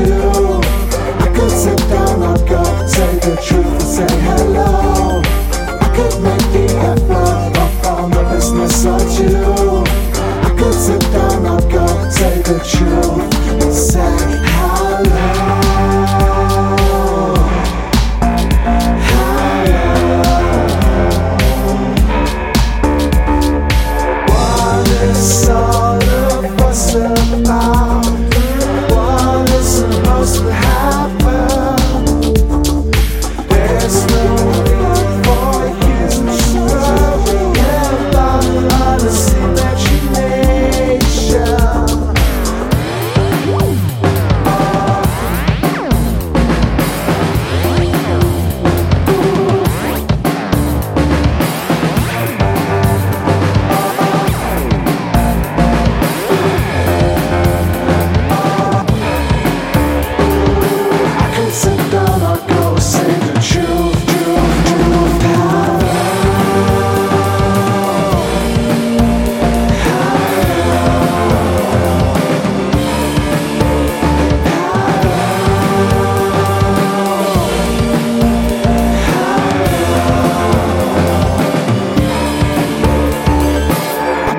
business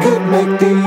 could make the